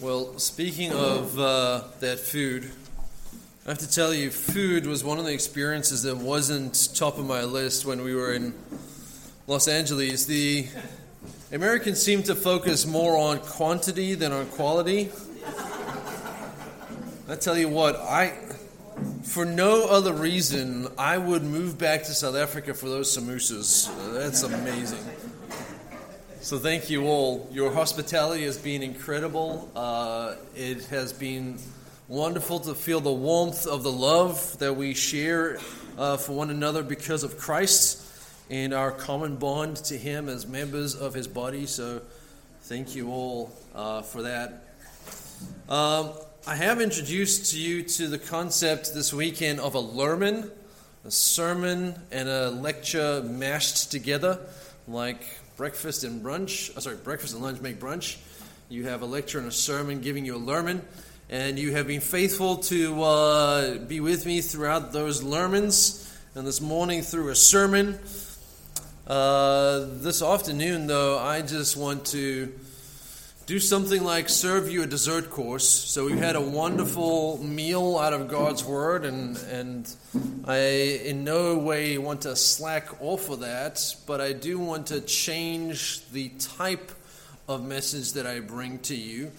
Well, speaking of uh, that food, I have to tell you, food was one of the experiences that wasn't top of my list when we were in Los Angeles. The Americans seem to focus more on quantity than on quality. I tell you what, I, for no other reason, I would move back to South Africa for those samosas. That's amazing. So thank you all. Your hospitality has been incredible. Uh, it has been wonderful to feel the warmth of the love that we share uh, for one another because of Christ and our common bond to Him as members of His body. So thank you all uh, for that. Um, I have introduced to you to the concept this weekend of a lerman, a sermon, and a lecture mashed together like breakfast and brunch. Oh, sorry, breakfast and lunch make brunch. You have a lecture and a sermon giving you a lerman, and you have been faithful to uh, be with me throughout those lermans, and this morning through a sermon. Uh, this afternoon, though, I just want to do something like serve you a dessert course. So we had a wonderful meal out of God's Word, and, and I in no way want to slack off of that, but I do want to change the type of message that I bring to you.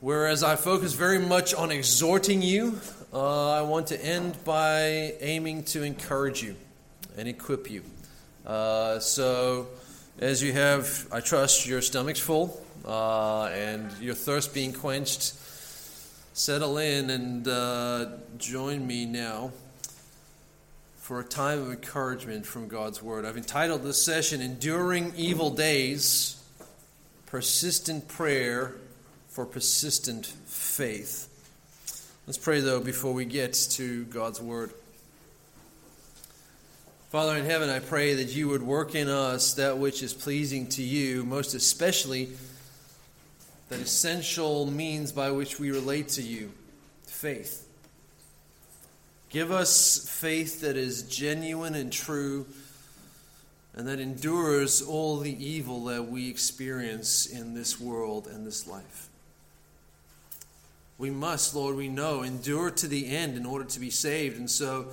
Whereas I focus very much on exhorting you, uh, I want to end by aiming to encourage you and equip you. Uh, so, as you have, I trust your stomach's full uh, and your thirst being quenched, settle in and uh, join me now for a time of encouragement from God's Word. I've entitled this session Enduring Evil Days Persistent Prayer for Persistent Faith. Let's pray, though, before we get to God's Word. Father in heaven, I pray that you would work in us that which is pleasing to you, most especially that essential means by which we relate to you faith. Give us faith that is genuine and true and that endures all the evil that we experience in this world and this life. We must, Lord, we know, endure to the end in order to be saved. And so,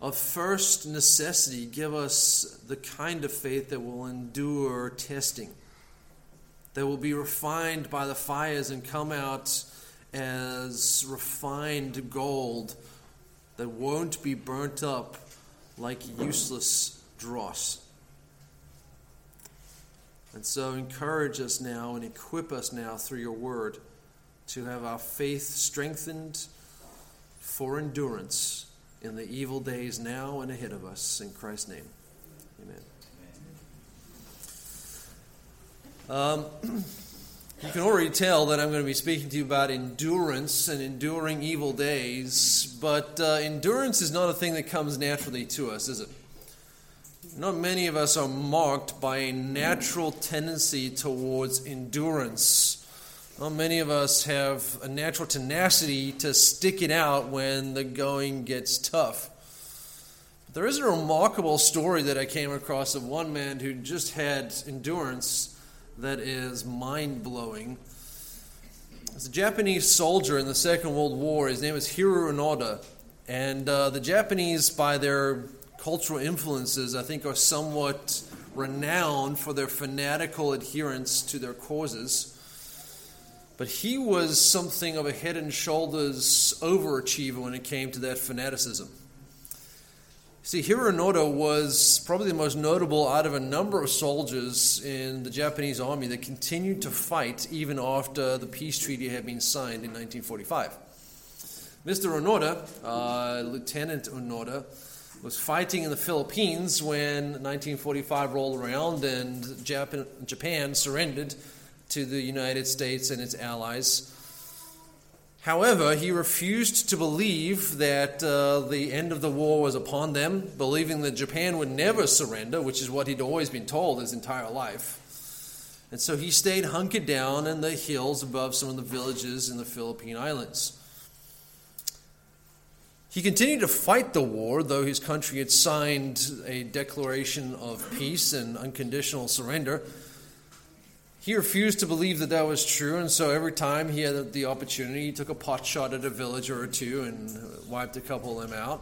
of first necessity, give us the kind of faith that will endure testing that will be refined by the fires and come out as refined gold that won't be burnt up like useless dross. And so encourage us now and equip us now through your word to have our faith strengthened for endurance in the evil days now and ahead of us. In Christ's name, amen. Um, you can already tell that I'm going to be speaking to you about endurance and enduring evil days, but uh, endurance is not a thing that comes naturally to us, is it? Not many of us are marked by a natural tendency towards endurance. Not many of us have a natural tenacity to stick it out when the going gets tough. There is a remarkable story that I came across of one man who just had endurance that is mind blowing. It's a Japanese soldier in the Second World War. His name is Hiroo Onoda. And uh, the Japanese, by their cultural influences, I think are somewhat renowned for their fanatical adherence to their causes. But he was something of a head and shoulders overachiever when it came to that fanaticism. See, Hiroo Onoda was probably the most notable out of a number of soldiers in the Japanese army that continued to fight even after the peace treaty had been signed in 1945. Mr. Onoda, uh, Lieutenant Onoda, was fighting in the Philippines when 1945 rolled around and Japan, Japan surrendered to the United States and its allies. However, he refused to believe that uh, the end of the war was upon them, believing that Japan would never surrender, which is what he'd always been told his entire life. And so he stayed hunkered down in the hills above some of the villages in the Philippine Islands. He continued to fight the war, though his country had signed a declaration of peace and unconditional surrender. He refused to believe that that was true, and so every time he had the opportunity, he took a pot shot at a villager or two and wiped a couple of them out.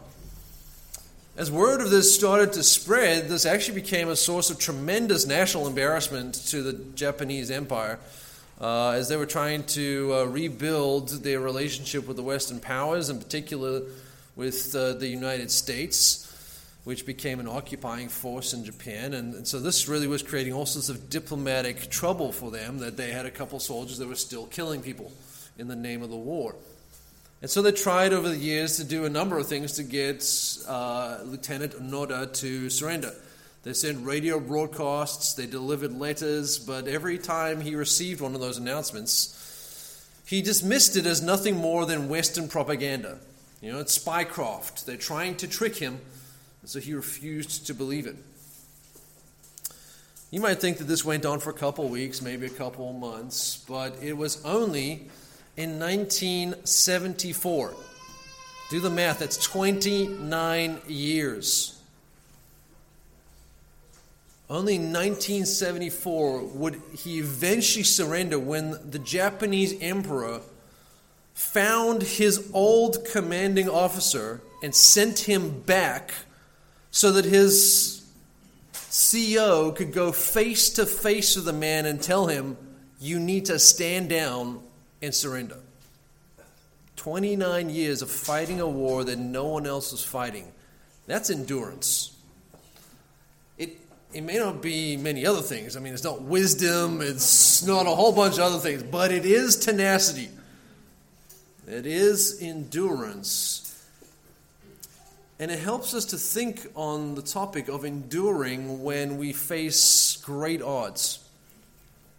As word of this started to spread, this actually became a source of tremendous national embarrassment to the Japanese Empire uh, as they were trying to uh, rebuild their relationship with the Western powers, in particular with uh, the United States which became an occupying force in Japan. And, and, so this really was creating all sorts of diplomatic trouble for them that they had a couple soldiers that were still killing people in the name of the war. And so they tried over the years to do a number of things to get uh, Lieutenant Onoda to surrender. They sent radio broadcasts, they delivered letters, but every time he received one of those announcements, he dismissed it as nothing more than Western propaganda. You know, it's spycraft. They're trying to trick him so he refused to believe it. You might think that this went on for a couple weeks, maybe a couple months, but it was only in 1974. Do the math, that's 29 years. Only in 1974 would he eventually surrender when the Japanese emperor found his old commanding officer and sent him back so that his CEO could go face to face with the man and tell him, You need to stand down and surrender. 29 years of fighting a war that no one else was fighting. That's endurance. It, it may not be many other things. I mean, it's not wisdom, it's not a whole bunch of other things, but it is tenacity. It is endurance and it helps us to think on the topic of enduring when we face great odds,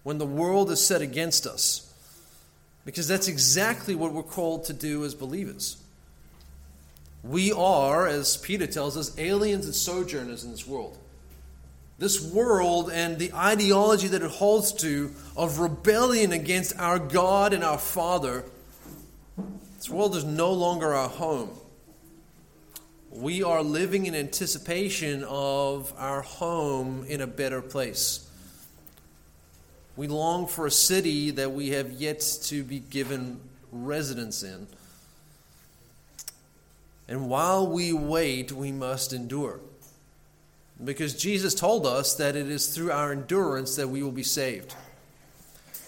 when the world is set against us. Because that's exactly what we're called to do as believers. We are, as Peter tells us, aliens and sojourners in this world. This world and the ideology that it holds to of rebellion against our God and our Father, this world is no longer our home we are living in anticipation of our home in a better place. We long for a city that we have yet to be given residence in. And while we wait, we must endure. Because Jesus told us that it is through our endurance that we will be saved.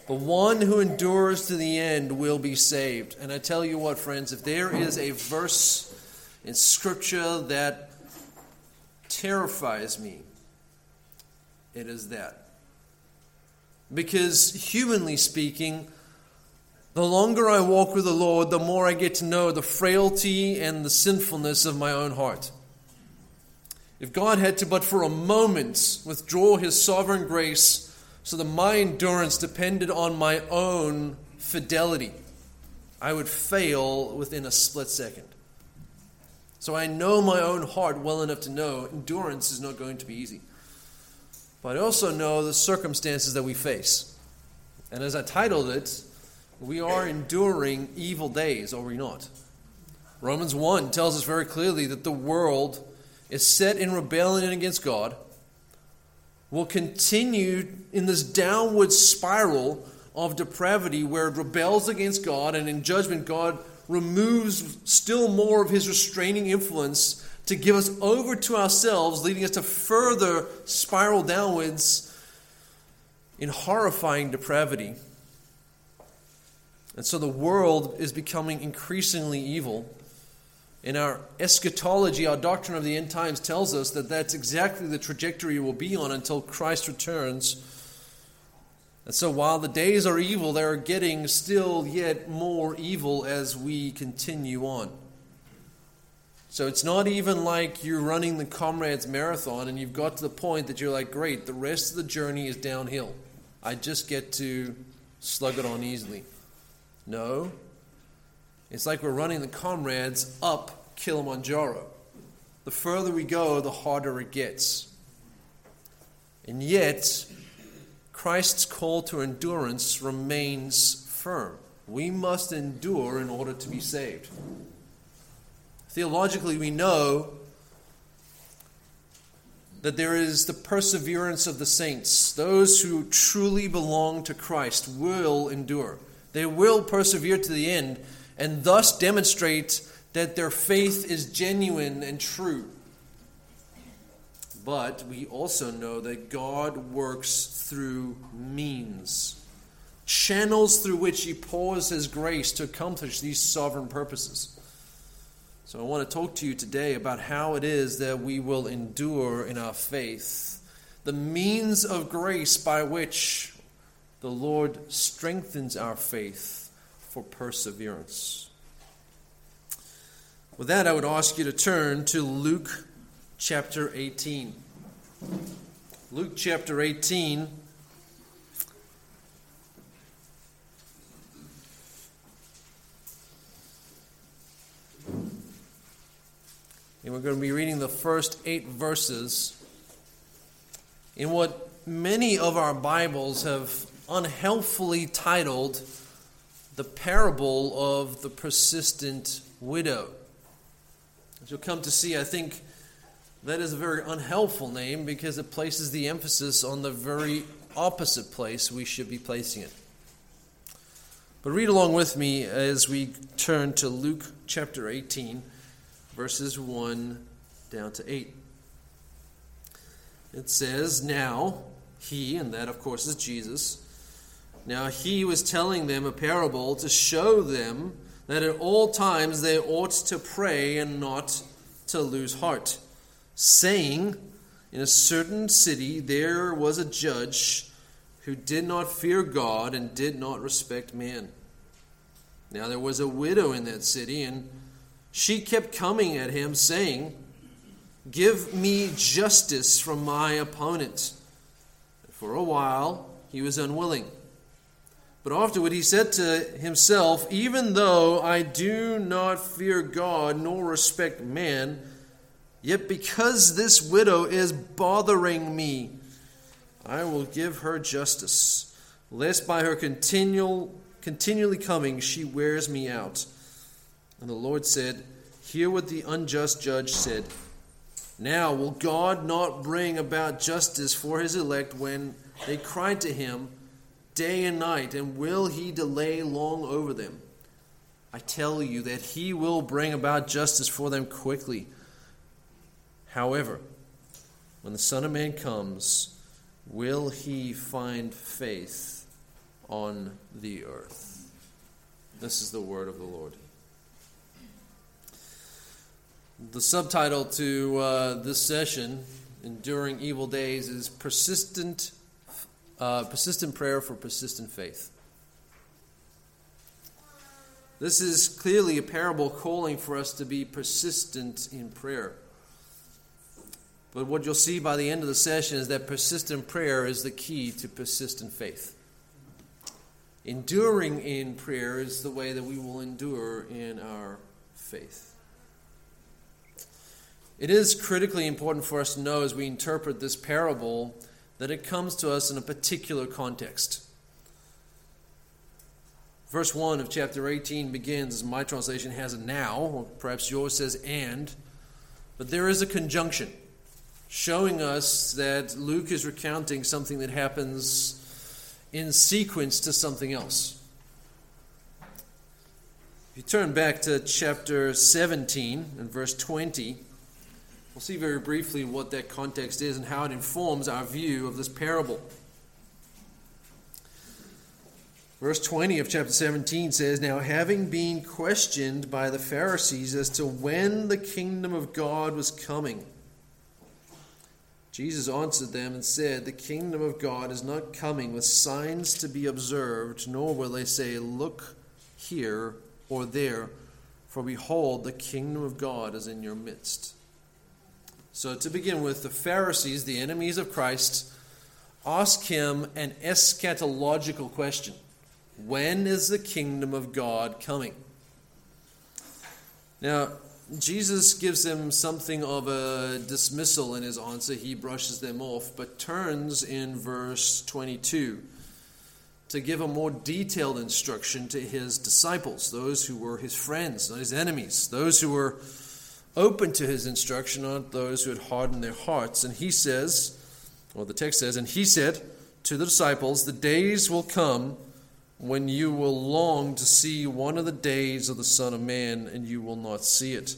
The one who endures to the end will be saved. And I tell you what, friends, if there is a verse in Scripture that terrifies me, it is that. Because, humanly speaking, the longer I walk with the Lord, the more I get to know the frailty and the sinfulness of my own heart. If God had to but for a moment withdraw his sovereign grace so that my endurance depended on my own fidelity, I would fail within a split second. So I know my own heart well enough to know endurance is not going to be easy. But I also know the circumstances that we face. And as I titled it, we are enduring evil days, are we not? Romans 1 tells us very clearly that the world is set in rebellion against God, will continue in this downward spiral of depravity where it rebels against God, and in judgment, God removes still more of his restraining influence to give us over to ourselves, leading us to further spiral downwards in horrifying depravity. And so the world is becoming increasingly evil. In our eschatology, our doctrine of the end times tells us that that's exactly the trajectory we'll be on until Christ returns and so while the days are evil, they are getting still yet more evil as we continue on. So it's not even like you're running the Comrades Marathon and you've got to the point that you're like, great, the rest of the journey is downhill. I just get to slug it on easily. No. It's like we're running the Comrades up Kilimanjaro. The further we go, the harder it gets. And yet, Christ's call to endurance remains firm. We must endure in order to be saved. Theologically, we know that there is the perseverance of the saints. Those who truly belong to Christ will endure. They will persevere to the end and thus demonstrate that their faith is genuine and true. But we also know that God works through means, channels through which He pours His grace to accomplish these sovereign purposes. So I want to talk to you today about how it is that we will endure in our faith, the means of grace by which the Lord strengthens our faith for perseverance. With that, I would ask you to turn to Luke chapter 18. Luke chapter 18. And we're going to be reading the first eight verses in what many of our Bibles have unhelpfully titled the parable of the persistent widow. As you'll come to see, I think that is a very unhelpful name because it places the emphasis on the very opposite place we should be placing it. But read along with me as we turn to Luke chapter 18, verses 1 down to 8. It says, Now he, and that of course is Jesus, now he was telling them a parable to show them that at all times they ought to pray and not to lose heart saying, In a certain city there was a judge who did not fear God and did not respect man. Now there was a widow in that city, and she kept coming at him, saying, Give me justice from my opponent. For a while he was unwilling. But afterward he said to himself, Even though I do not fear God nor respect man, Yet because this widow is bothering me, I will give her justice, lest by her continual, continually coming she wears me out. And the Lord said, Hear what the unjust judge said. Now will God not bring about justice for his elect when they cry to him day and night, and will he delay long over them? I tell you that he will bring about justice for them quickly. However, when the Son of Man comes, will he find faith on the earth? This is the word of the Lord. The subtitle to uh, this session, Enduring Evil Days, is Persistent, uh, persistent Prayer for Persistent Faith. This is clearly a parable calling for us to be persistent in prayer. But what you'll see by the end of the session is that persistent prayer is the key to persistent faith. Enduring in prayer is the way that we will endure in our faith. It is critically important for us to know as we interpret this parable that it comes to us in a particular context. Verse 1 of chapter 18 begins, as my translation has it now, or perhaps yours says and, but there is a conjunction showing us that Luke is recounting something that happens in sequence to something else. If you turn back to chapter 17 and verse 20, we'll see very briefly what that context is and how it informs our view of this parable. Verse 20 of chapter 17 says, Now having been questioned by the Pharisees as to when the kingdom of God was coming, Jesus answered them and said, The kingdom of God is not coming with signs to be observed, nor will they say, Look here or there, for behold, the kingdom of God is in your midst. So, to begin with, the Pharisees, the enemies of Christ, ask him an eschatological question When is the kingdom of God coming? Now, Jesus gives them something of a dismissal in his answer. He brushes them off, but turns in verse 22 to give a more detailed instruction to his disciples, those who were his friends, not his enemies, those who were open to his instruction are those who had hardened their hearts. And he says, or the text says, and he said to the disciples, The days will come when you will long to see one of the days of the Son of Man, and you will not see it.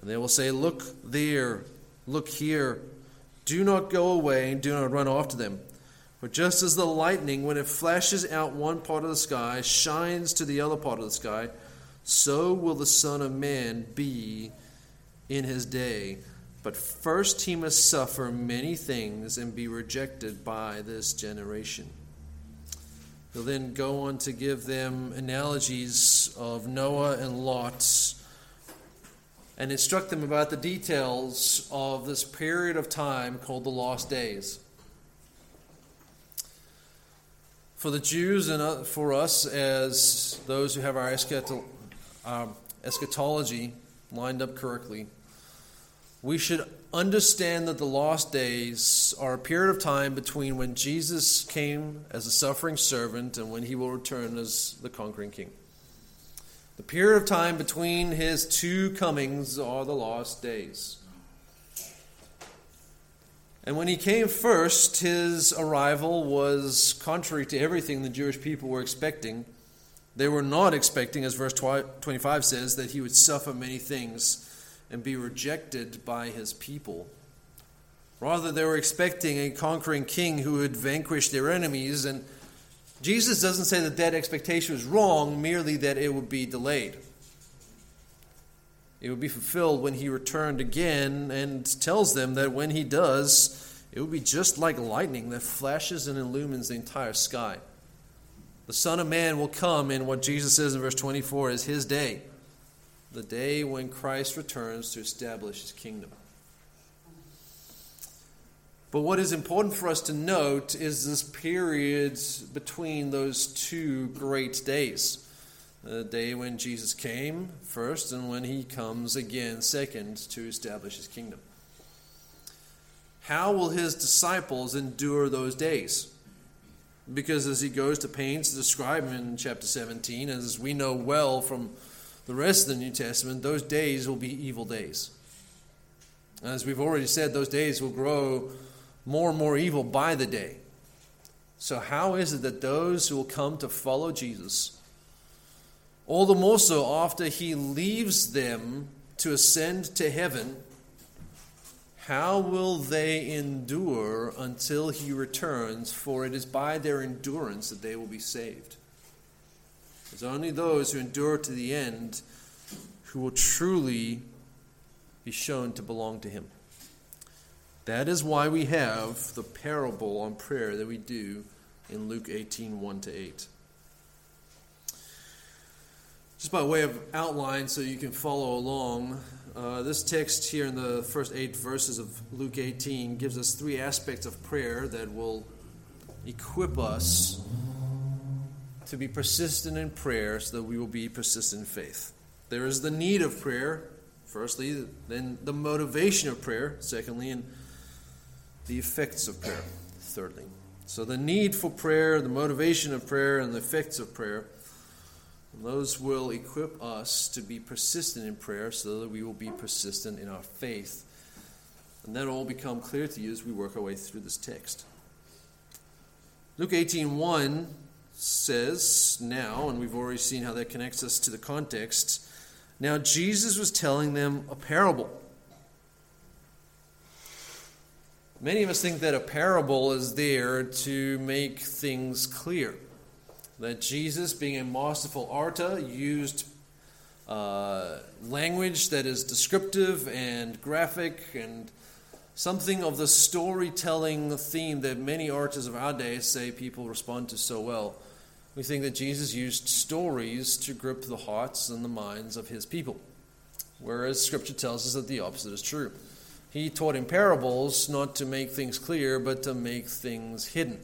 And they will say, Look there, look here. Do not go away, and do not run after them. For just as the lightning, when it flashes out one part of the sky, shines to the other part of the sky, so will the Son of Man be in his day. But first he must suffer many things and be rejected by this generation. He'll then go on to give them analogies of Noah and Lot and instruct them about the details of this period of time called the last days. For the Jews and uh, for us, as those who have our eschatology lined up correctly, we should understand that the last days are a period of time between when Jesus came as a suffering servant and when he will return as the conquering king. The period of time between his two comings are the last days. And when he came first, his arrival was contrary to everything the Jewish people were expecting. They were not expecting, as verse 25 says, that he would suffer many things and be rejected by his people. Rather, they were expecting a conquering king who would vanquish their enemies and Jesus doesn't say that that expectation was wrong, merely that it would be delayed. It would be fulfilled when he returned again and tells them that when he does, it will be just like lightning that flashes and illumines the entire sky. The Son of Man will come in what Jesus says in verse 24 is his day, the day when Christ returns to establish his kingdom. But what is important for us to note is this period between those two great days the day when Jesus came first, and when he comes again second to establish his kingdom. How will his disciples endure those days? Because as he goes to pains to describe them in chapter 17, as we know well from the rest of the New Testament, those days will be evil days. As we've already said, those days will grow more and more evil by the day. So, how is it that those who will come to follow Jesus, all the more so after he leaves them to ascend to heaven, how will they endure until he returns? For it is by their endurance that they will be saved. It's only those who endure to the end who will truly be shown to belong to him. That is why we have the parable on prayer that we do in Luke 18 1 to 8. Just by way of outline, so you can follow along, uh, this text here in the first eight verses of Luke 18 gives us three aspects of prayer that will equip us to be persistent in prayer so that we will be persistent in faith. There is the need of prayer, firstly, then the motivation of prayer, secondly, and the effects of prayer, thirdly. So, the need for prayer, the motivation of prayer, and the effects of prayer, those will equip us to be persistent in prayer so that we will be persistent in our faith. And that will all become clear to you as we work our way through this text. Luke 18:1 says now, and we've already seen how that connects us to the context. Now Jesus was telling them a parable Many of us think that a parable is there to make things clear. That Jesus, being a masterful artist, used uh, language that is descriptive and graphic and something of the storytelling theme that many artists of our day say people respond to so well. We think that Jesus used stories to grip the hearts and the minds of his people, whereas Scripture tells us that the opposite is true. He taught in parables not to make things clear, but to make things hidden,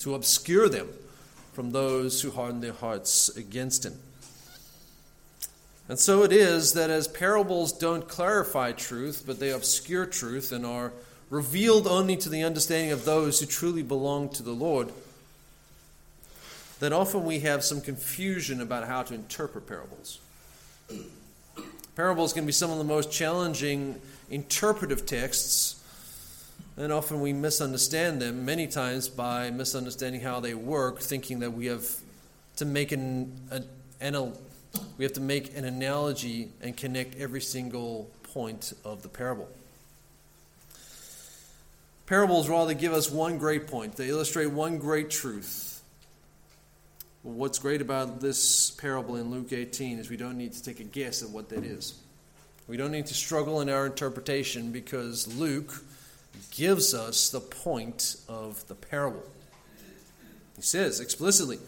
to obscure them from those who harden their hearts against him. And so it is that as parables don't clarify truth, but they obscure truth and are revealed only to the understanding of those who truly belong to the Lord, that often we have some confusion about how to interpret parables. Parables can be some of the most challenging interpretive texts, and often we misunderstand them, many times by misunderstanding how they work, thinking that we have to make an, an, an we have to make an analogy and connect every single point of the parable. Parables rather give us one great point. They illustrate one great truth. what's great about this parable in Luke 18 is we don't need to take a guess at what that is. We don't need to struggle in our interpretation because Luke gives us the point of the parable. He says explicitly,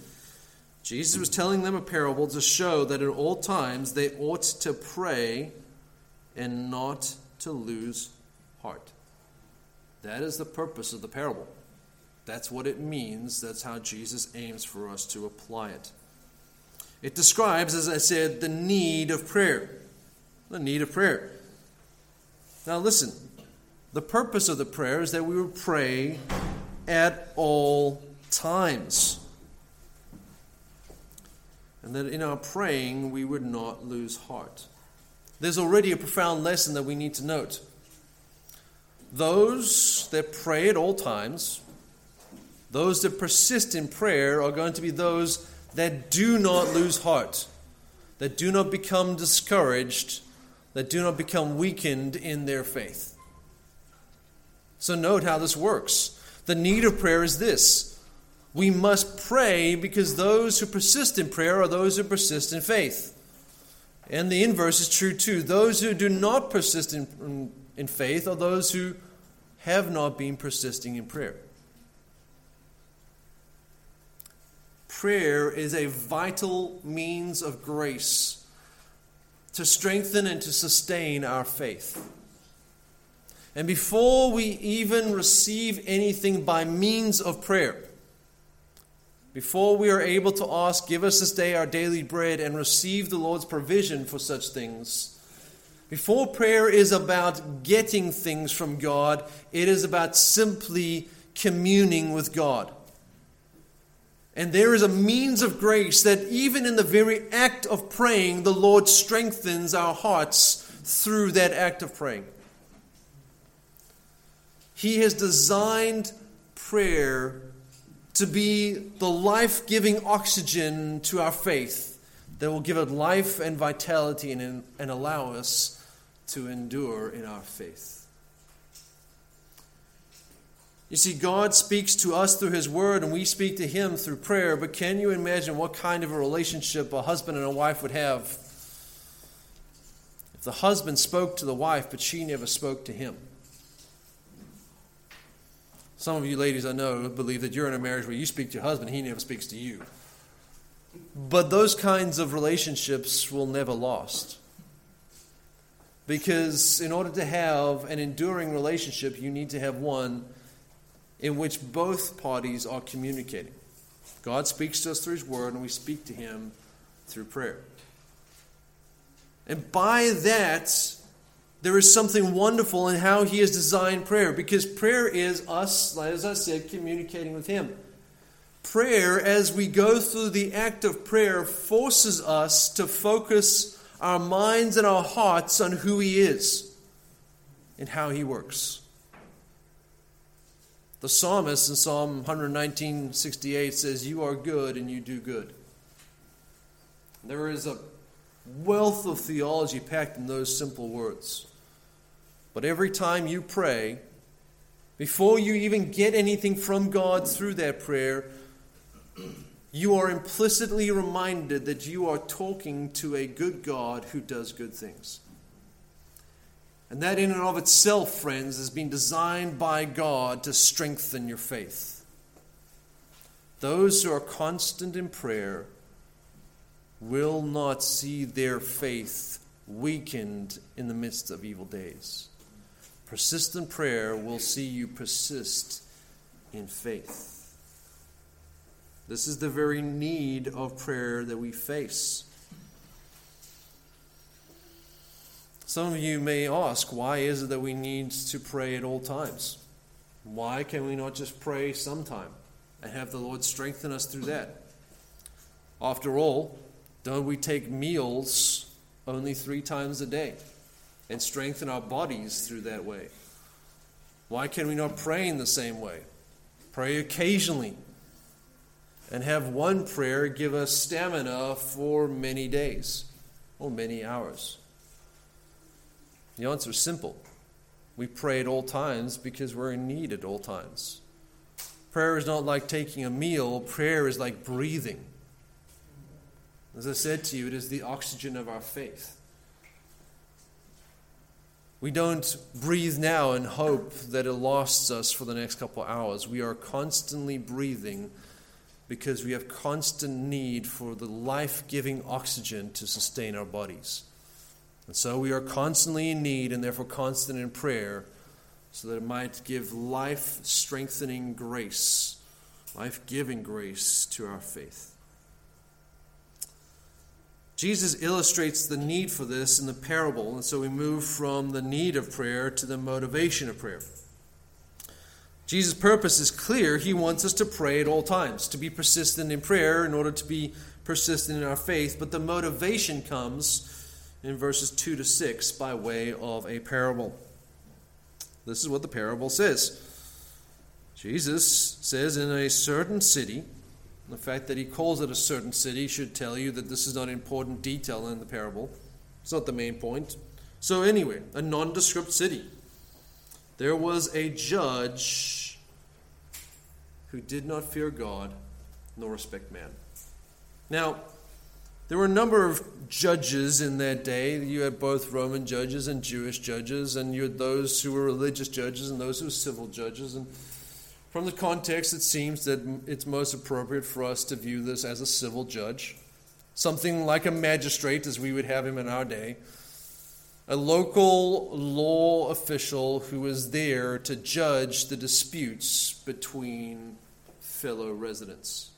Jesus was telling them a parable to show that at all times they ought to pray and not to lose heart. That is the purpose of the parable. That's what it means. That's how Jesus aims for us to apply it. It describes, as I said, the need of prayer. The need of prayer. Now, listen. The purpose of the prayer is that we would pray at all times and that in our praying we would not lose heart. There's already a profound lesson that we need to note. Those that pray at all times, those that persist in prayer, are going to be those that do not lose heart, that do not become discouraged, that do not become weakened in their faith. So, note how this works. The need of prayer is this we must pray because those who persist in prayer are those who persist in faith. And the inverse is true too. Those who do not persist in, in, faith are those who have not been persisting in prayer. Prayer is a vital means of grace to strengthen and to sustain our faith. And before we even receive anything by means of prayer, before we are able to ask, Give us this day our daily bread, and receive the Lord's provision for such things, before prayer is about getting things from God, it is about simply communing with God. And there is a means of grace that even in the very act of praying, the Lord strengthens our hearts through that act of praying. He has designed prayer to be the life giving oxygen to our faith that will give it life and vitality and, and allow us to endure in our faith. You see, God speaks to us through His Word, and we speak to Him through prayer. But can you imagine what kind of a relationship a husband and a wife would have if the husband spoke to the wife, but she never spoke to him? Some of you ladies I know believe that you're in a marriage where you speak to your husband, he never speaks to you. But those kinds of relationships will never last. Because in order to have an enduring relationship, you need to have one in which both parties are communicating. God speaks to us through His Word, and we speak to Him through prayer. And by that, there is something wonderful in how he has designed prayer because prayer is us, as I said, communicating with him. Prayer, as we go through the act of prayer, forces us to focus our minds and our hearts on who he is and how he works. The psalmist in Psalm 119:68 says, "You are good and you do good." There is a wealth of theology packed in those simple words. But every time you pray, before you even get anything from God through that prayer, you are implicitly reminded that you are talking to a good God who does good things. And that, in and of itself, friends, has been designed by God to strengthen your faith. Those who are constant in prayer will not see their faith weakened in the midst of evil days. Persistent prayer will see you persist in faith. This is the very need of prayer that we face. Some of you may ask, why is it that we need to pray at all times? Why can we not just pray sometime and have the Lord strengthen us through that? After all, don't we take meals only three times a day and strengthen our bodies through that way? Why can we not pray in the same way? Pray occasionally and have one prayer give us stamina for many days or many hours. The answer is simple. We pray at all times because we're in need at all times. Prayer is not like taking a meal, prayer is like breathing. As I said to you, it is the oxygen of our faith. We don't breathe now and hope that it lasts us for the next couple hours. We are constantly breathing because we have constant need for the life giving oxygen to sustain our bodies. And so we are constantly in need and therefore constant in prayer so that it might give life strengthening grace, life giving grace to our faith. Jesus illustrates the need for this in the parable, and so we move from the need of prayer to the motivation of prayer. Jesus' purpose is clear. He wants us to pray at all times, to be persistent in prayer in order to be persistent in our faith. But the motivation comes in verses 2 to 6 by way of a parable. This is what the parable says. Jesus says, In a certain city, the fact that he calls it a certain city should tell you that this is not an important detail in the parable. It's not the main point. So, anyway, a nondescript city. There was a judge who did not fear God nor respect man. Now, there were a number of judges in that day. You had both Roman judges and Jewish judges, and you had those who were religious judges and those who were civil judges. And from the context, it seems that it's most appropriate for us to view this as a civil judge, something like a magistrate as we would have him in our day, a local law official who was there to judge the disputes between fellow residents.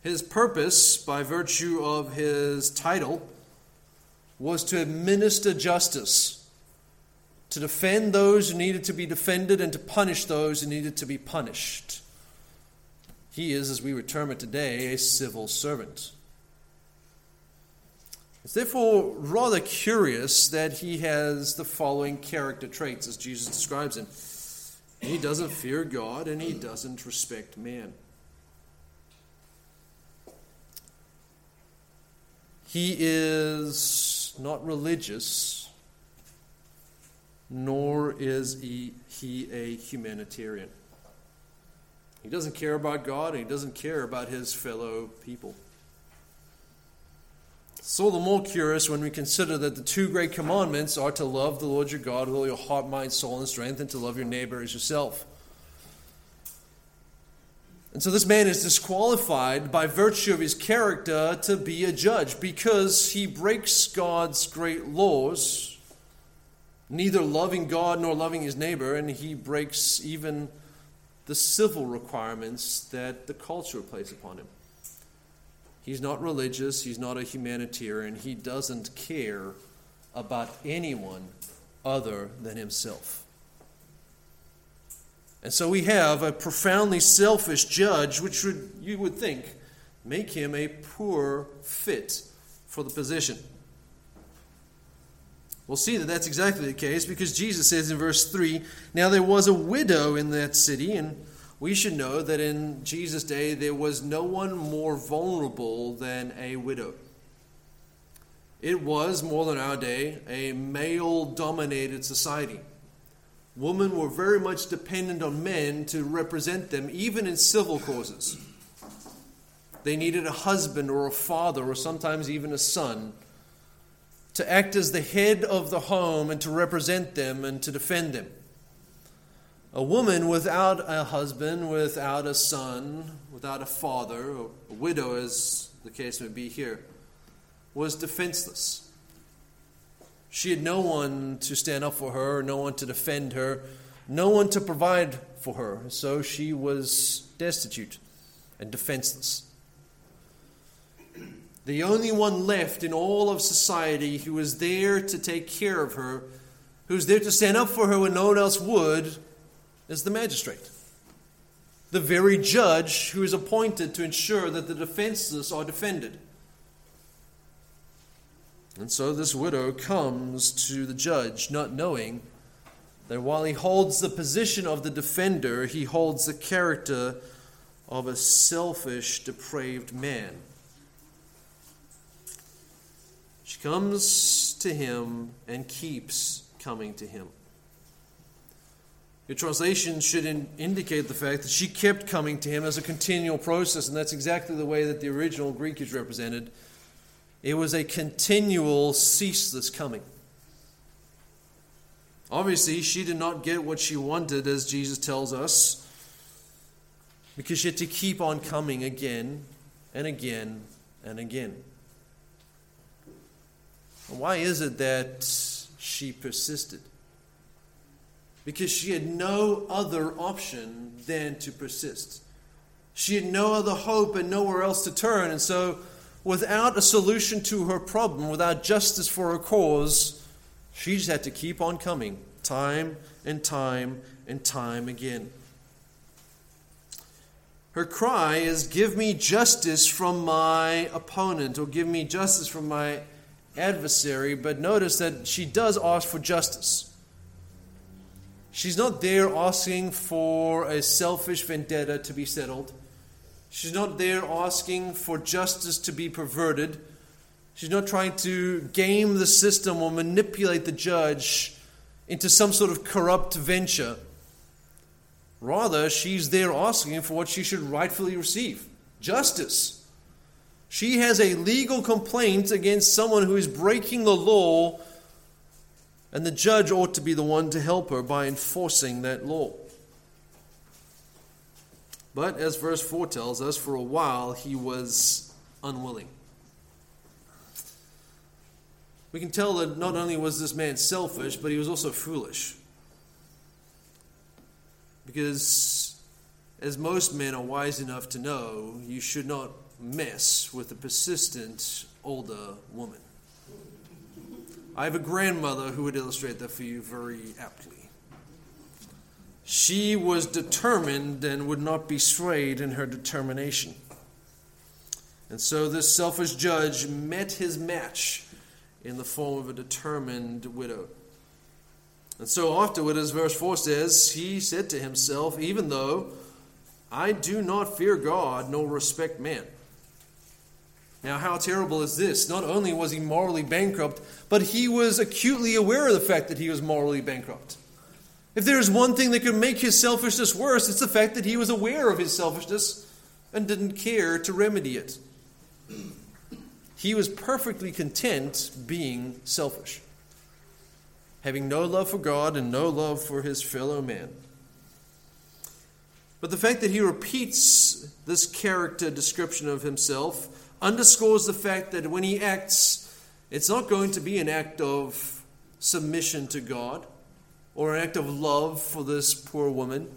His purpose, by virtue of his title, was to administer justice, to defend those who needed to be defended, and to punish those who needed to be punished. He is, as we would term it today, a civil servant. It's therefore rather curious that he has the following character traits as Jesus describes him. He doesn't fear God and he doesn't respect man. He is not religious, nor is he, he a humanitarian. He doesn't care about God, and he doesn't care about his fellow people. So the more curious when we consider that the two great commandments are to love the Lord your God with all your heart, mind, soul, and strength, and to love your neighbor as yourself. And so this man is disqualified by virtue of his character to be a judge because he breaks God's great laws, neither loving God nor loving his neighbor, and he breaks even the civil requirements that the culture places upon him. He's not religious, he's not a humanitarian, he doesn't care about anyone other than himself. And so we have a profoundly selfish judge, which would, you would think make him a poor fit for the position. We'll see that that's exactly the case because Jesus says in verse 3 Now there was a widow in that city, and we should know that in Jesus' day there was no one more vulnerable than a widow. It was, more than our day, a male dominated society. Women were very much dependent on men to represent them, even in civil causes. They needed a husband or a father, or sometimes even a son, to act as the head of the home and to represent them and to defend them. A woman without a husband, without a son, without a father, a widow, as the case may be here, was defenseless. She had no one to stand up for her, no one to defend her, no one to provide for her. So she was destitute and defenseless. The only one left in all of society who was there to take care of her, who's there to stand up for her when no one else would, is the magistrate. The very judge who is appointed to ensure that the defenseless are defended. And so this widow comes to the judge, not knowing that while he holds the position of the defender, he holds the character of a selfish, depraved man. She comes to him and keeps coming to him. Your translation should in, indicate the fact that she kept coming to him as a continual process, and that's exactly the way that the original Greek is represented. It was a continual, ceaseless coming. Obviously, she did not get what she wanted, as Jesus tells us, because she had to keep on coming again and again and again. Why is it that she persisted? because she had no other option than to persist. She had no other hope and nowhere else to turn. And so, without a solution to her problem, without justice for her cause, she just had to keep on coming time and time and time again. Her cry is, Give me justice from my opponent, or give me justice from my adversary. But notice that she does ask for justice. She's not there asking for a selfish vendetta to be settled. She's not there asking for justice to be perverted. She's not trying to game the system or manipulate the judge into some sort of corrupt venture. Rather, she's there asking for what she should rightfully receive justice. She has a legal complaint against someone who is breaking the law and the judge ought to be the one to help her by enforcing that law. But as verse 4 tells us, for a while he was unwilling. We can tell that not only was this man selfish, but he was also foolish. Because, as most men are wise enough to know, you should not mess with a persistent older woman. I have a grandmother who would illustrate that for you very aptly. She was determined and would not be swayed in her determination. And so this selfish judge met his match in the form of a determined widow. And so afterward, as verse 4 says, he said to himself, Even though I do not fear God nor respect man. Now, how terrible is this? Not only was he morally bankrupt, but he was acutely aware of the fact that he was morally bankrupt. If there is one thing that could make his selfishness worse, it's the fact that he was aware of his selfishness and didn't care to remedy it. He was perfectly content being selfish, having no love for God and no love for his fellow man. But the fact that he repeats this character description of himself underscores the fact that when he acts, it's not going to be an act of submission to God or an act of love for this poor woman.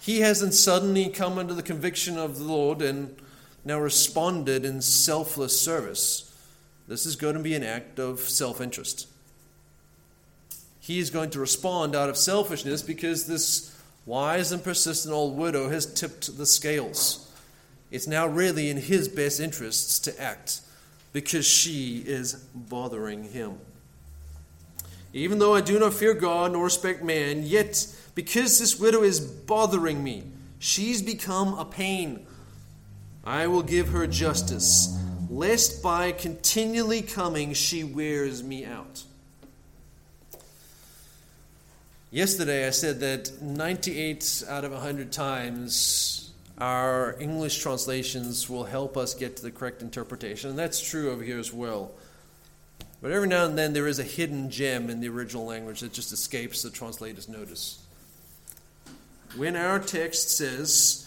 He hasn't suddenly come under the conviction of the Lord and now responded in selfless service. This is going to be an act of self interest. He is going to respond out of selfishness because this wise and persistent old widow has tipped the scales. It's now really in his best interests to act because she is bothering him. Even though I do not fear God nor respect man, yet because this widow is bothering me, she's become a pain. I will give her justice, lest by continually coming she wears me out. Yesterday I said that 98 out of 100 times our English translations will help us get to the correct interpretation, and that's true over here as well. But every now and then there is a hidden gem in the original language that just escapes the translator's notice. When our text says,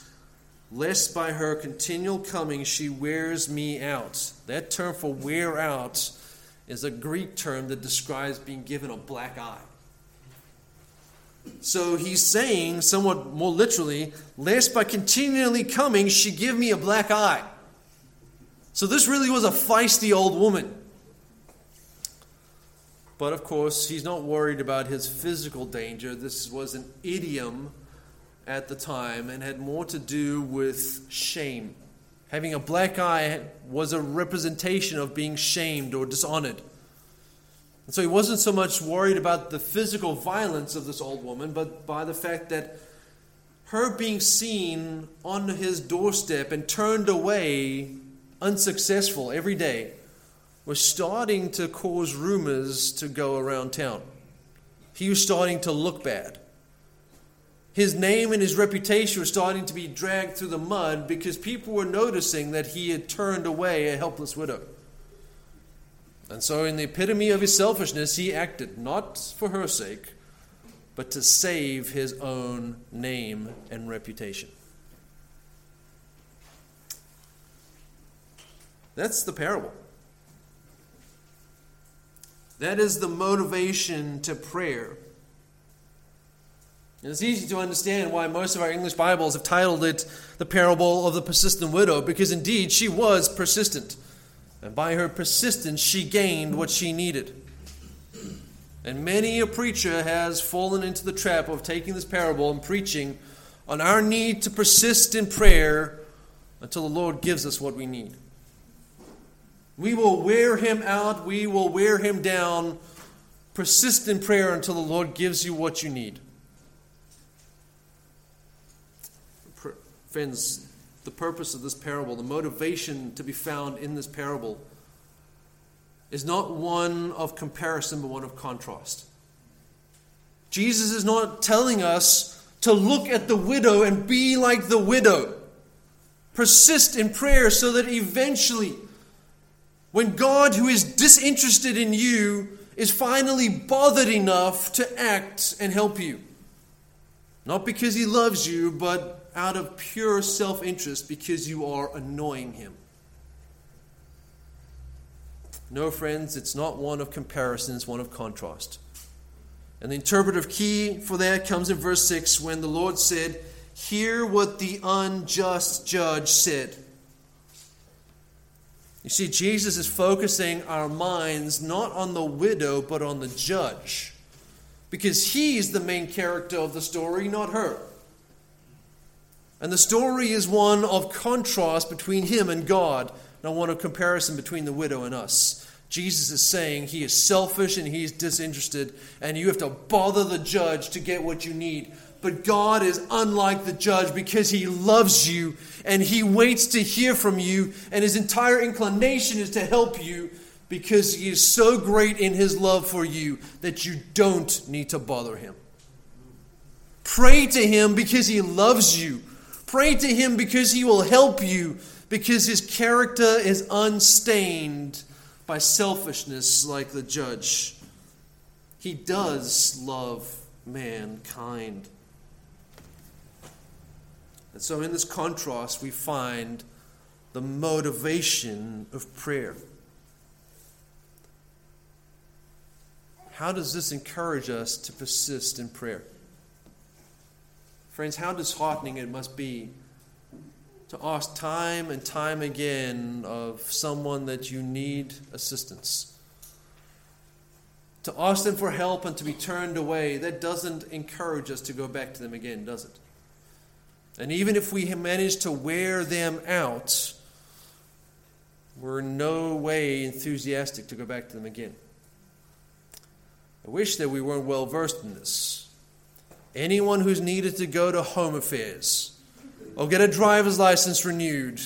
Lest by her continual coming she wears me out, that term for wear out is a Greek term that describes being given a black eye. So he's saying, somewhat more literally, lest by continually coming she give me a black eye. So this really was a feisty old woman. But of course, he's not worried about his physical danger. This was an idiom at the time and had more to do with shame, Having a black eye was a representation of being shamed or dishonored. And so he wasn't so much worried about the physical violence of this old woman, but by the fact that her being seen on his doorstep and turned away unsuccessful every day was starting to cause rumors to go around town. He was starting to look bad. His name and his reputation were starting to be dragged through the mud because people were noticing that he had turned away a helpless widow. And so, in the epitome of his selfishness, he acted not for her sake, but to save his own name and reputation. That's the parable. That is the motivation to prayer. And it's easy to understand why most of our English Bibles have titled it the parable of the persistent widow, because indeed she was persistent. And by her persistence, she gained what she needed. And many a preacher has fallen into the trap of taking this parable and preaching on our need to persist in prayer until the Lord gives us what we need. We will wear him out, we will wear him down. Persist in prayer until the Lord gives you what you need. Friends, the purpose of this parable, the motivation to be found in this parable, is not one of comparison, but one of contrast. Jesus is not telling us to look at the widow and be like the widow. Persist in prayer so that eventually, when God, who is disinterested in you, is finally bothered enough to act and help you. Not because he loves you, but out of pure self interest because you are annoying him. No, friends, it's not one of comparison, it's one of contrast. And the interpretive key for that comes in verse 6 when the Lord said, Hear what the unjust judge said. You see, Jesus is focusing our minds not on the widow, but on the judge. Because he's the main character of the story, not her. And the story is one of contrast between him and God, not one of comparison between the widow and us. Jesus is saying he is selfish and he's disinterested, and you have to bother the judge to get what you need. But God is unlike the judge because he loves you and he waits to hear from you, and his entire inclination is to help you because he is so great in his love for you that you don't need to bother him. Pray to him because he loves you Pray to Him because He will help you, because His character is unstained by selfishness like the judge. He does love mankind. And so, in this contrast, we find the motivation of prayer. How does this encourage us to persist in prayer? Friends, how disheartening it must be to ask time and time again of someone that you need assistance. To ask them for help and to be turned away, that doesn't encourage us to go back to them again, does it? And even if we manage to wear them out, we're in no way enthusiastic to go back to them again. I wish that we weren't well versed in this anyone who's needed to go to home affairs or get a driver's license renewed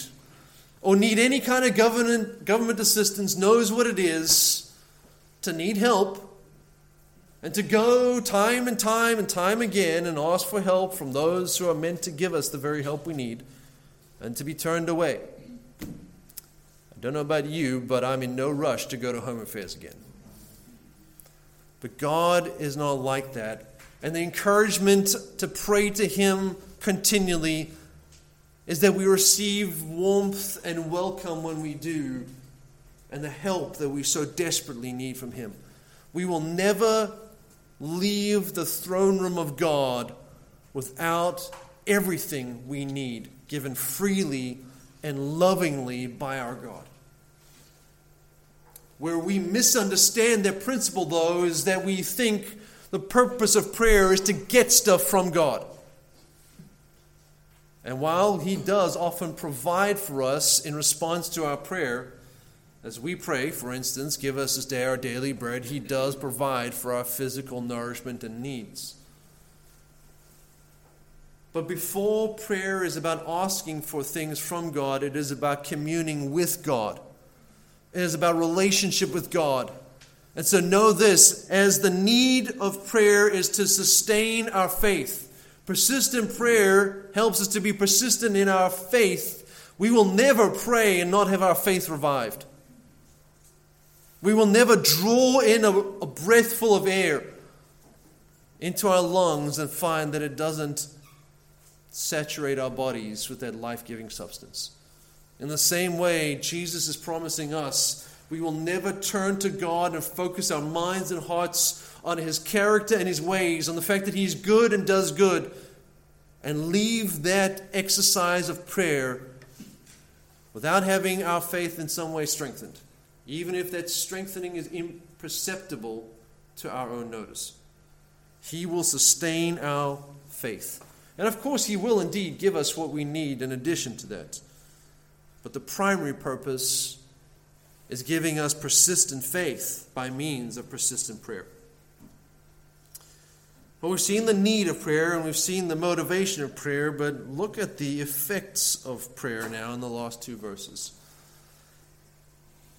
or need any kind of government, government assistance knows what it is to need help and to go time and time and time again and ask for help from those who are meant to give us the very help we need and to be turned away. I don't know about you, but I'm in no rush to go to home affairs again. But God is not like that and the encouragement to pray to Him continually is that we receive warmth and welcome when we do, and the help that we so desperately need from Him. We will never leave the throne room of God without everything we need given freely and lovingly by our God. Where we misunderstand that principle, though, is that we think the purpose of prayer is to get stuff from God. And while He does often provide for us in response to our prayer, as we pray, for instance, give us this day our daily bread, He does provide for our physical nourishment and needs. But before prayer is about asking for things from God, it is about communing with God. It is about relationship with God. And so know this as the need of prayer is to sustain our faith. Persistent prayer helps us to be persistent in our faith. We will never pray and not have our faith revived. We will never draw in a, a breath full of air into our lungs and find that it doesn't saturate our bodies with that life giving substance. In the same way, Jesus is promising us we will never turn to God and focus our minds and hearts on His character and His ways, on the fact that He's good and does good, and leave that exercise of prayer without having our faith in some way strengthened, even if that strengthening is imperceptible to our own notice. He will sustain our faith. And of course, He will indeed give us what we need in addition to that. But the primary purpose is giving us persistent faith by means of persistent prayer. Well, we've seen the need of prayer and we've seen the motivation of prayer, but look at the effects of prayer now in the last two verses.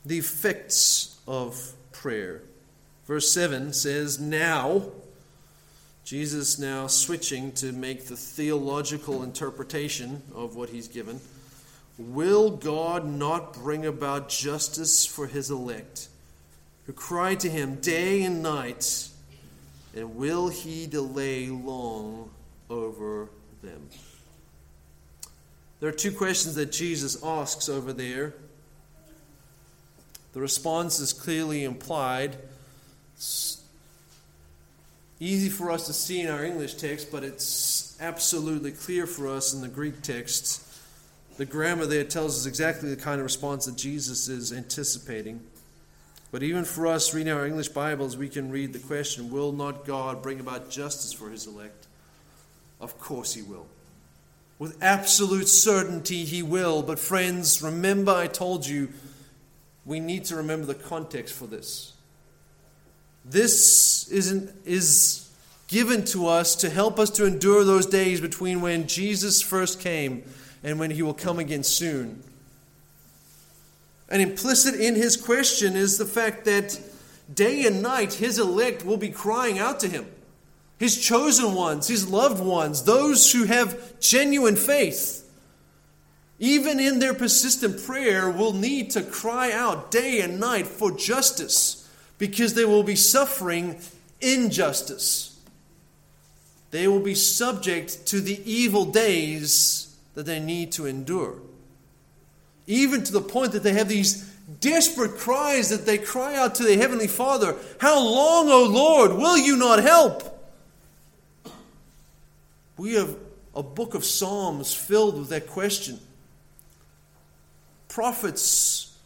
The effects of prayer. Verse 7 says, Now, Jesus now switching to make the theological interpretation of what he's given. Will God not bring about justice for his elect, who cry to him day and night, and will he delay long over them? There are two questions that Jesus asks over there. The response is clearly implied. It's easy for us to see in our English text, but it's absolutely clear for us in the Greek text. The grammar there tells us exactly the kind of response that Jesus is anticipating. But even for us reading our English Bibles, we can read the question Will not God bring about justice for his elect? Of course he will. With absolute certainty, he will. But, friends, remember I told you we need to remember the context for this. This isn't, is given to us to help us to endure those days between when Jesus first came and when he will come again soon. And implicit in his question is the fact that day and night his elect will be crying out to him. His chosen ones, his loved ones, those who have genuine faith, even in their persistent prayer, will need to cry out day and night for justice because they will be suffering injustice. They will be subject to the evil days that they need to endure. Even to the point that they have these desperate cries that they cry out to their Heavenly Father How long, O Lord, will you not help? We have a book of Psalms filled with that question. Prophets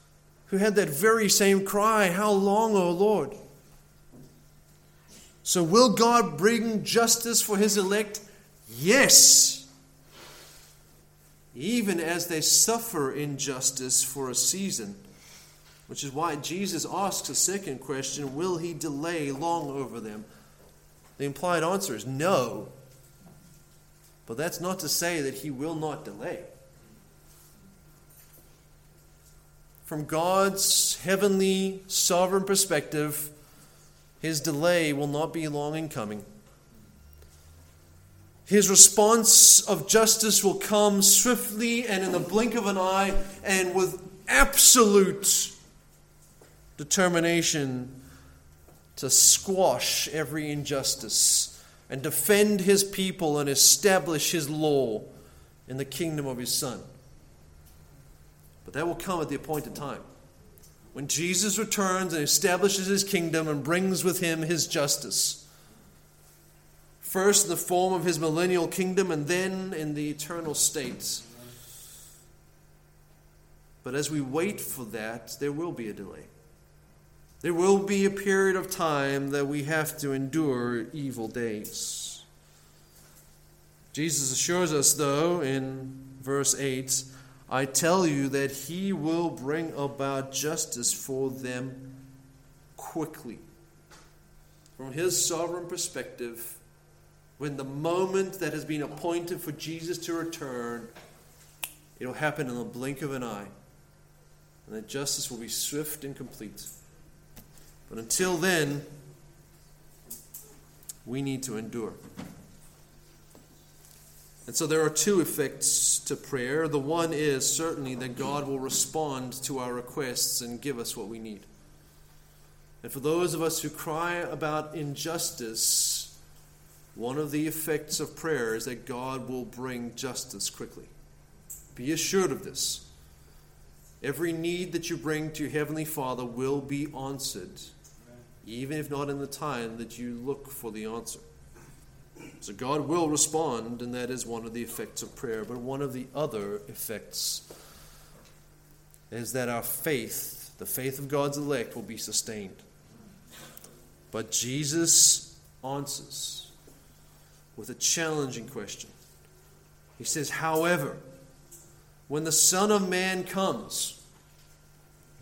who had that very same cry How long, O Lord? So, will God bring justice for his elect? Yes. Even as they suffer injustice for a season. Which is why Jesus asks a second question Will he delay long over them? The implied answer is no. But that's not to say that he will not delay. From God's heavenly sovereign perspective, his delay will not be long in coming. His response of justice will come swiftly and in the blink of an eye and with absolute determination to squash every injustice and defend his people and establish his law in the kingdom of his Son. But that will come at the appointed time when Jesus returns and establishes his kingdom and brings with him his justice. First, the form of his millennial kingdom, and then in the eternal state. But as we wait for that, there will be a delay. There will be a period of time that we have to endure evil days. Jesus assures us, though, in verse 8 I tell you that he will bring about justice for them quickly. From his sovereign perspective, when the moment that has been appointed for Jesus to return, it'll happen in the blink of an eye. And that justice will be swift and complete. But until then, we need to endure. And so there are two effects to prayer. The one is certainly that God will respond to our requests and give us what we need. And for those of us who cry about injustice, one of the effects of prayer is that God will bring justice quickly. Be assured of this. Every need that you bring to your Heavenly Father will be answered, even if not in the time that you look for the answer. So God will respond, and that is one of the effects of prayer. But one of the other effects is that our faith, the faith of God's elect, will be sustained. But Jesus answers with a challenging question. He says, However, when the Son of Man comes,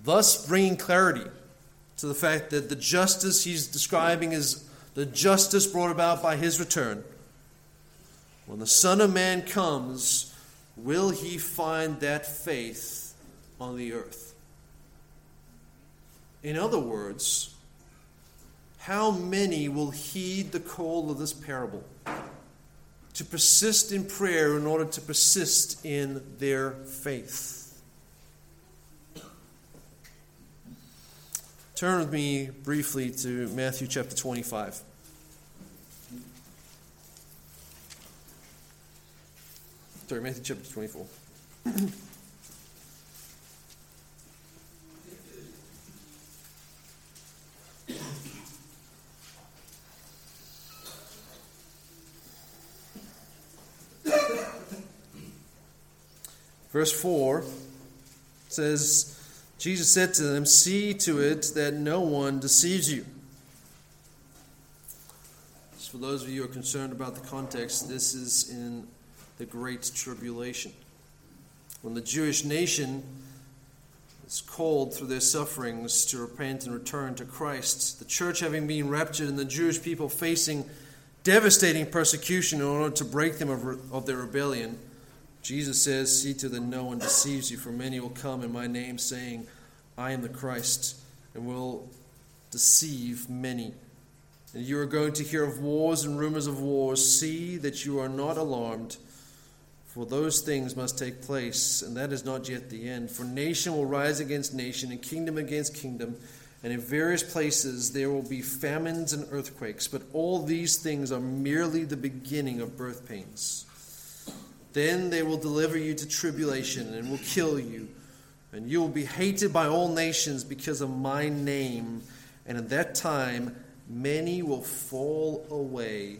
thus bringing clarity to the fact that the justice he's describing is the justice brought about by his return. When the Son of Man comes, will he find that faith on the earth? In other words, how many will heed the call of this parable? To persist in prayer in order to persist in their faith. Turn with me briefly to Matthew chapter 25. Sorry, Matthew chapter 24. Verse 4 says, Jesus said to them, See to it that no one deceives you. for those of you who are concerned about the context, this is in the Great Tribulation. When the Jewish nation is called through their sufferings to repent and return to Christ, the church having been raptured and the Jewish people facing devastating persecution in order to break them of, of their rebellion Jesus says, See to that no one deceives you, for many will come in my name, saying, I am the Christ, and will deceive many. And you are going to hear of wars and rumors of wars. See that you are not alarmed, for those things must take place, and that is not yet the end. For nation will rise against nation, and kingdom against kingdom, and in various places there will be famines and earthquakes. But all these things are merely the beginning of birth pains. Then they will deliver you to tribulation and will kill you, and you will be hated by all nations because of my name. And at that time, many will fall away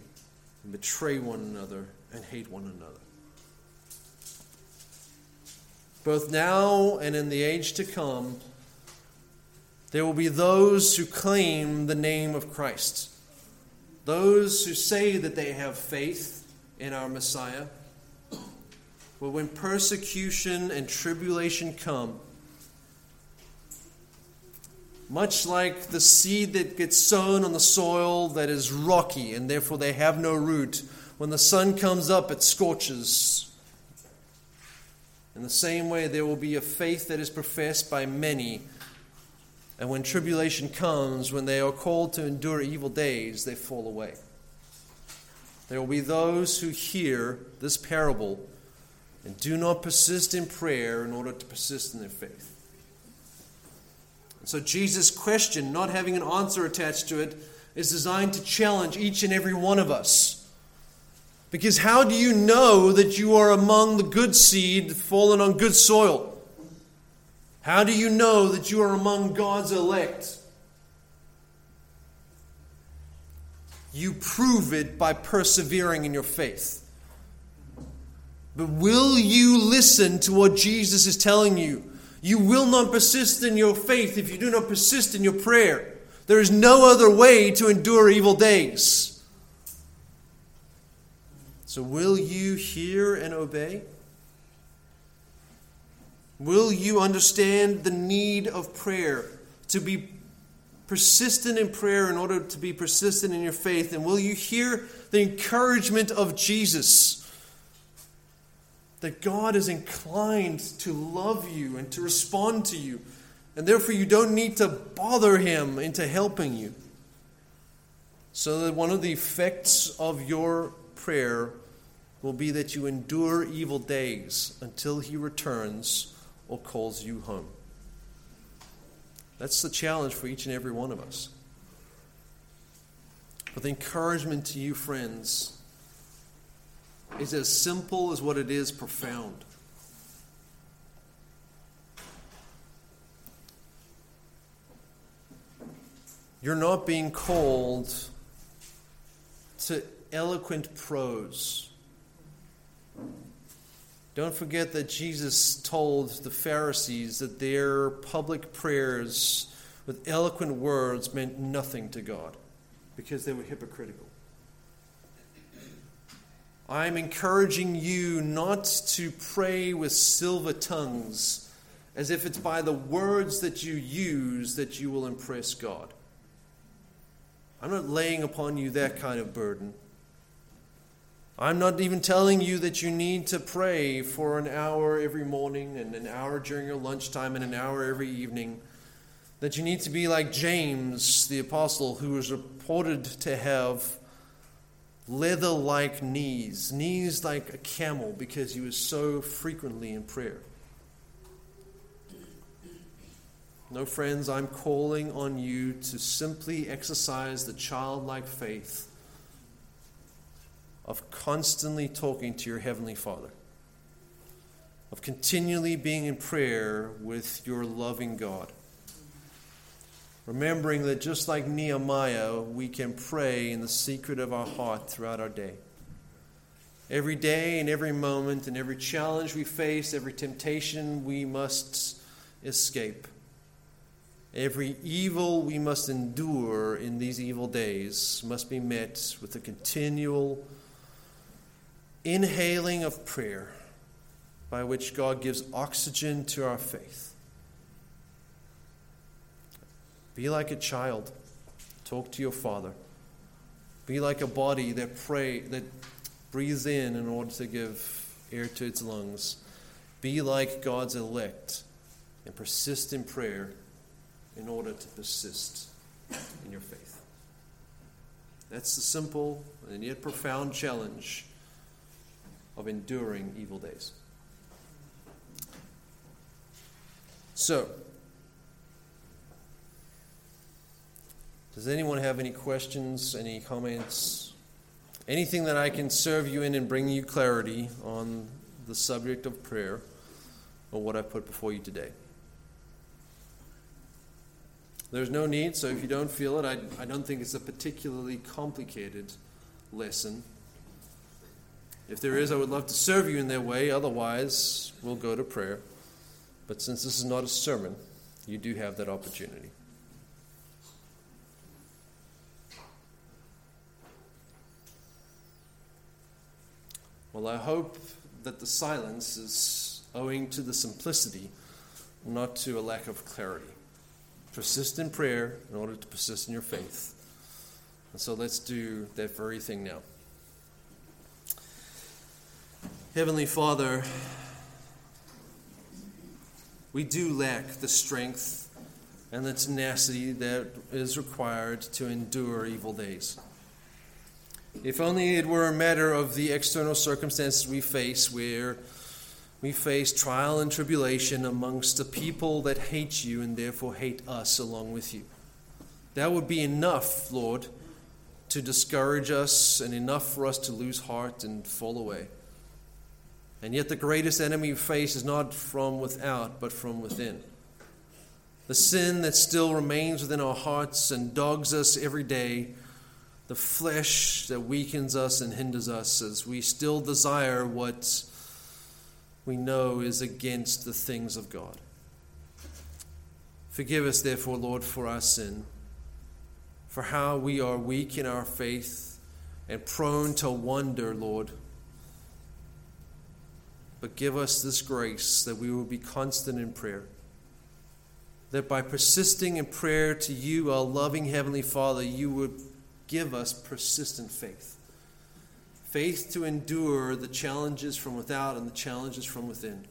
and betray one another and hate one another. Both now and in the age to come, there will be those who claim the name of Christ, those who say that they have faith in our Messiah but when persecution and tribulation come, much like the seed that gets sown on the soil that is rocky and therefore they have no root, when the sun comes up, it scorches. In the same way, there will be a faith that is professed by many. And when tribulation comes, when they are called to endure evil days, they fall away. There will be those who hear this parable and do not persist in prayer in order to persist in their faith. So, Jesus' question, not having an answer attached to it, is designed to challenge each and every one of us. Because how do you know that you are among the good seed fallen on good soil? How do you know that you are among God's elect? You prove it by persevering in your faith. But will you listen to what Jesus is telling you? You will not persist in your faith if you do not persist in your prayer. There is no other way to endure evil days. So, will you hear and obey? Will you understand the need of prayer to be persistent in prayer in order to be persistent in your faith? And will you hear the encouragement of Jesus? That God is inclined to love you and to respond to you, and therefore you don't need to bother Him into helping you. So that one of the effects of your prayer will be that you endure evil days until He returns or calls you home. That's the challenge for each and every one of us. But the encouragement to you, friends, is as simple as what it is profound. You're not being called to eloquent prose. Don't forget that Jesus told the Pharisees that their public prayers with eloquent words meant nothing to God because they were hypocritical. I'm encouraging you not to pray with silver tongues as if it's by the words that you use that you will impress God. I'm not laying upon you that kind of burden. I'm not even telling you that you need to pray for an hour every morning and an hour during your lunchtime and an hour every evening. That you need to be like James, the apostle, who was reported to have leather like knees, knees like a camel, because he was so frequently in prayer. No, friends, I'm calling on you to simply exercise the childlike faith of constantly talking to your Heavenly Father, of continually being in prayer with your loving God. Remembering that just like Nehemiah, we can pray in the secret of our heart throughout our day. Every day and every moment and every challenge we face, every temptation we must escape. Every evil we must endure in these evil days must be met with a continual inhaling of prayer by which God gives oxygen to our faith. Be like a child. Talk to your father. Be like a body that pray that breathes in in order to give air to its lungs. Be like God's elect and persist in prayer in order to persist in your faith. That's the simple and yet profound challenge of enduring evil days. So, does anyone have any questions, any comments, anything that I can serve you in and bring you clarity on the subject of prayer or what I put before you today? There's no need, so if you don't feel it, I, I don't think it's a particularly complicated lesson. If there is, I would love to serve you in that way. Otherwise, we'll go to prayer. But since this is not a sermon, you do have that opportunity. Well, I hope that the silence is owing to the simplicity, not to a lack of clarity. Persist in prayer in order to persist in your faith. And so let's do that very thing now. Heavenly Father, we do lack the strength and the tenacity that is required to endure evil days. If only it were a matter of the external circumstances we face, where we face trial and tribulation amongst the people that hate you and therefore hate us along with you. That would be enough, Lord, to discourage us and enough for us to lose heart and fall away. And yet, the greatest enemy we face is not from without, but from within. The sin that still remains within our hearts and dogs us every day, the flesh that weakens us and hinders us as we still desire what we know is against the things of God. Forgive us, therefore, Lord, for our sin, for how we are weak in our faith and prone to wonder, Lord but give us this grace that we will be constant in prayer. That by persisting in prayer to you, our loving Heavenly Father, you would give us persistent faith. Faith to endure the challenges from without and the challenges from within.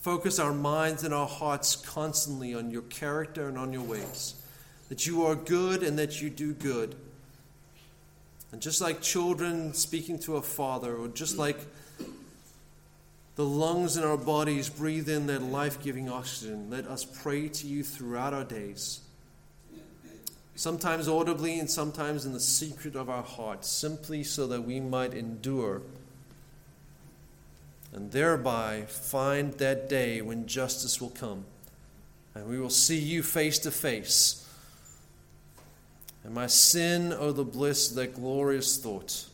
Focus our minds and our hearts constantly on your character and on your ways. That you are good and that you do good. And just like children speaking to a father, or just like the lungs in our bodies breathe in that life giving oxygen, let us pray to you throughout our days. Sometimes audibly and sometimes in the secret of our hearts, simply so that we might endure and thereby find that day when justice will come and we will see you face to face. And my sin, oh, the bliss, that glorious thought,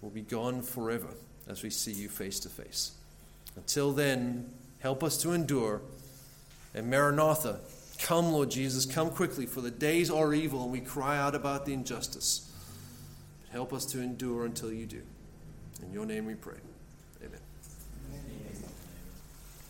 will be gone forever as we see you face to face. Until then, help us to endure. And Maranatha, come, Lord Jesus, come quickly, for the days are evil and we cry out about the injustice. But help us to endure until you do. In your name we pray.